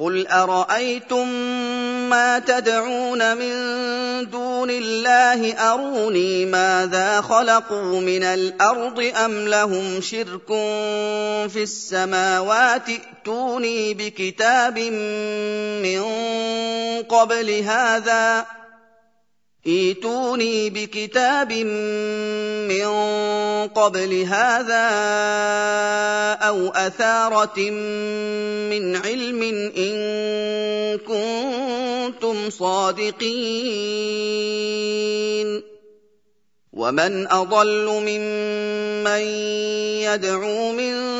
قل ارايتم ما تدعون من دون الله اروني ماذا خلقوا من الأرض ام لهم شرك في السماوات ائتوني بكتاب من قبل هذا ايتوني بكتاب من قبل هذا أو أثارة من علم إن كنتم صادقين. ومن أضل ممن يدعو من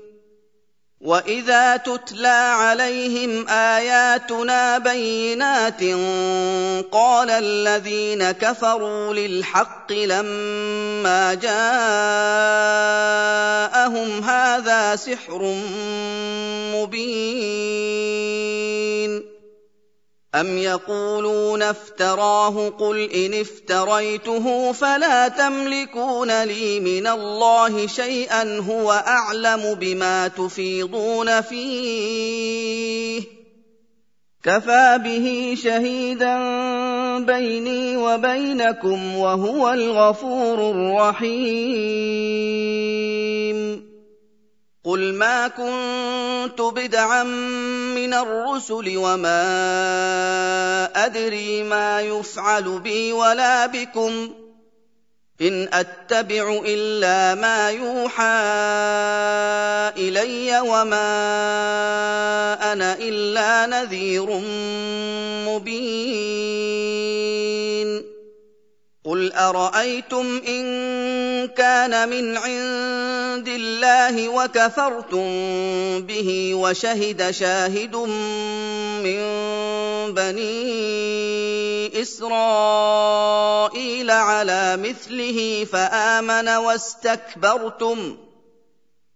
واذا تتلى عليهم اياتنا بينات قال الذين كفروا للحق لما جاءهم هذا سحر مبين أم يقولون افتراه قل إن افتريته فلا تملكون لي من الله شيئا هو أعلم بما تفيضون فيه كفى به شهيدا بيني وبينكم وهو الغفور الرحيم قل ما كنت بدعا من الرسل وما ادري ما يفعل بي ولا بكم ان اتبع الا ما يوحى الي وما أنا الا نذير مبين قل ارايتم ان كان من عند الله وكفرتم به وشهد شاهد من بني اسرائيل على مثله فامن واستكبرتم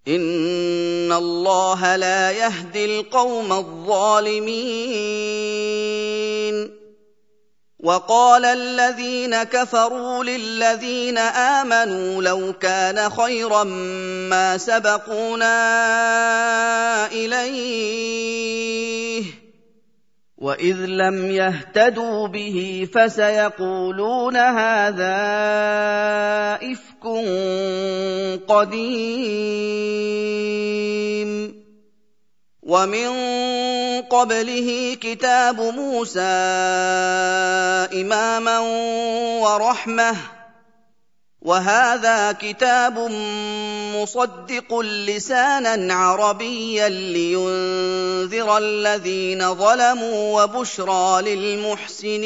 ان الله لا يهدي القوم الظالمين وقال الذين كفروا للذين آمنوا لو كان خيرا ما سبقونا إليه وإذ لم يهتدوا به فسيقولون هذا إفك قديم ومن قبله كتاب موسى إماما ورحمة وهذا كتاب مصدق لسانا عربيا لينذر الذين ظلموا وبشرى للمحسنين.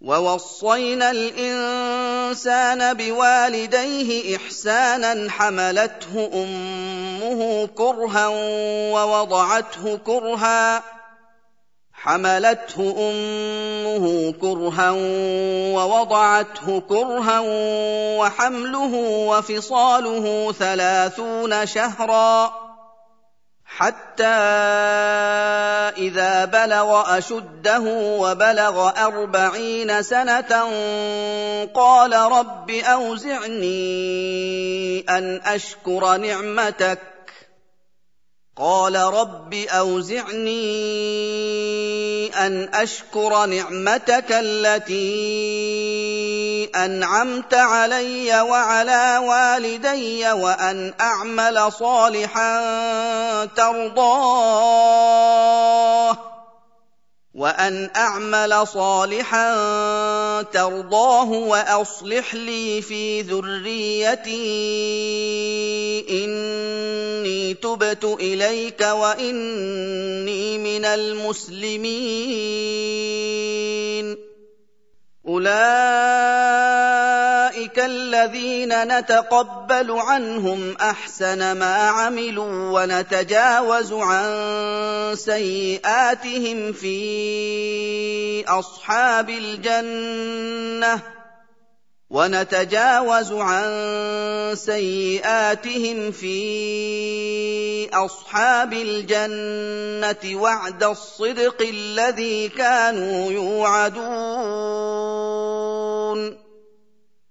ووصينا الإنسان بوالديه إحسانا حملته أمه كرها ووضعته كرها حملته أمه كرها ووضعته كرها وحمله وفصاله ثلاثون شهرا حتى إذا بلغ أشده وبلغ أربعين سنة قال رب أوزعني أن أشكر نعمتك. قال رب أوزعني أن أشكر نعمتك التي أنعمت علي وعلى والدي وأن أعمل صالحا ترضاه. وأن أعمل صالحا ترضاه وأصلح لي في ذريتي. إني تبت إليك وإني من المسلمين. أولئك الذين نتقبل عنهم أحسن ما عملوا ونتجاوز عن سيئاتهم في أصحاب الجنة ونتجاوز عن سيئاتهم في أصحاب الجنة وعد الصدق الذي كانوا يوعدون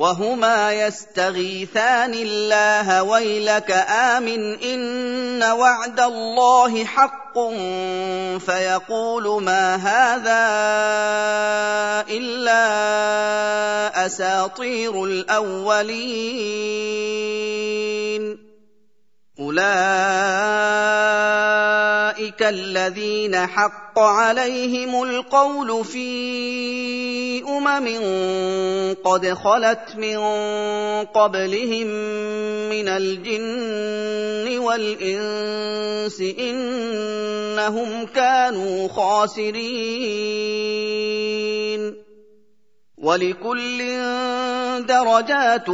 وهما يستغيثان الله ويلك امن ان وعد الله حق فيقول ما هذا الا اساطير الاولين أولئك الذين حق عليهم القول في أمم قد خلت من قبلهم من الجن والإنس إنهم كانوا خاسرين. ولكل درجات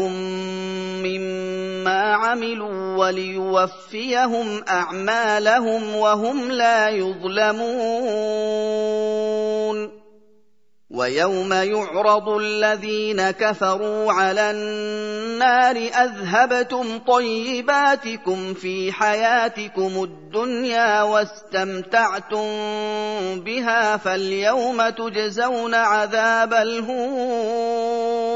مما عملوا وليوفيهم أعمالهم وهم لا يظلمون. ويوم يعرض الذين كفروا على النار أذهبتم طيباتكم في حياتكم الدنيا واستمتعتم بها فاليوم تجزون عذاب الهون.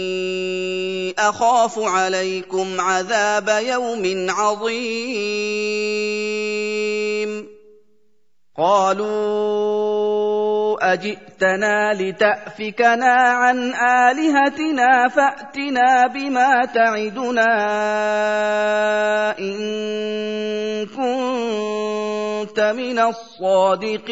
أخاف عليكم عذاب يوم عظيم. قالوا أجئتنا لتأفكنا عن آلهتنا فأتنا بما تعدنا إن كنت من الصادقين.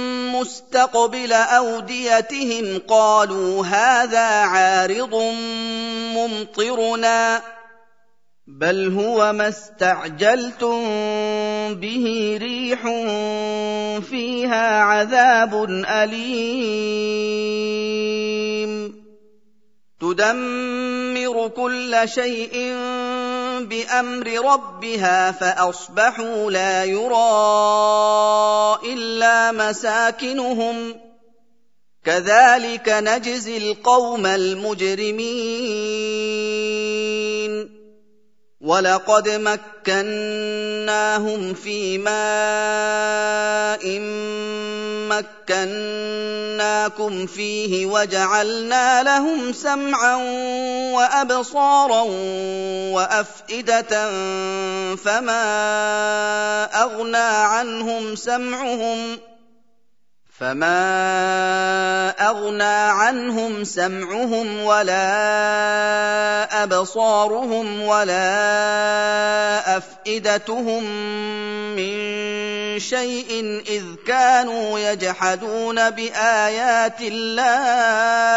مستقبل أوديتهم قالوا هذا عارض ممطرنا بل هو ما استعجلتم به ريح فيها عذاب أليم تدمر كل شيء بأمر ربها فأصبحوا لا يرى إلا مساكنهم. كذلك نجزي القوم المجرمين. وَلَقَدْ مَكَّنَّاهُمْ فِي مَاءٍ مَّكَّنَّاكُمْ فِيهِ وَجَعَلْنَا لَهُمْ سَمْعًا وَأَبْصَارًا وَأَفْئِدَةً فَمَا أَغْنَىٰ عَنْهُمْ سَمْعُهُمْ ۖ فما اغنى عنهم سمعهم ولا ابصارهم ولا افئدتهم من شيء اذ كانوا يجحدون بايات الله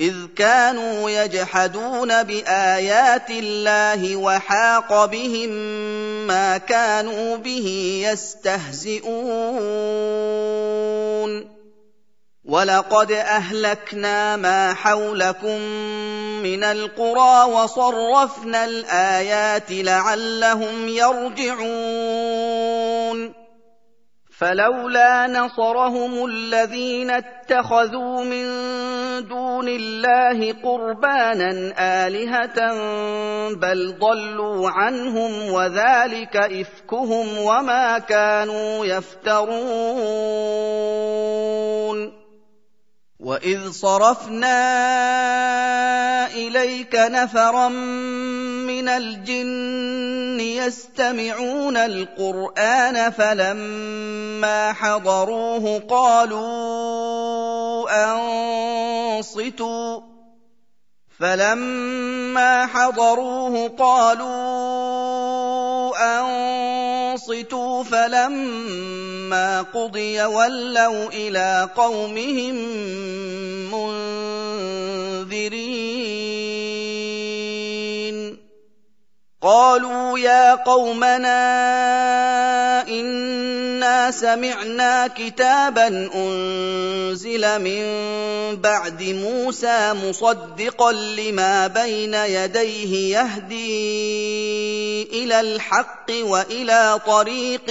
إذ كانوا يجحدون بآيات الله وحاق بهم ما كانوا به يستهزئون. ولقد أهلكنا ما حولكم من القرى وصرفنا الآيات لعلهم يرجعون. فلولا نصرهم الذين اتخذوا من دون الله قربانا آلهة بل ضلوا عنهم وذلك إفكهم وما كانوا يفترون واذ صرفنا اليك نفرا من الجن يستمعون القران فلما حضروه قالوا انصتوا فلما حضروه قالوا انصتوا فلما قضي ولوا إلى قومهم منذرين. قالوا يا قومنا إنا سمعنا كتابا أنزل من بعد موسى مصدقا لما بين يديه يهدي إلى الحق وإلى طريق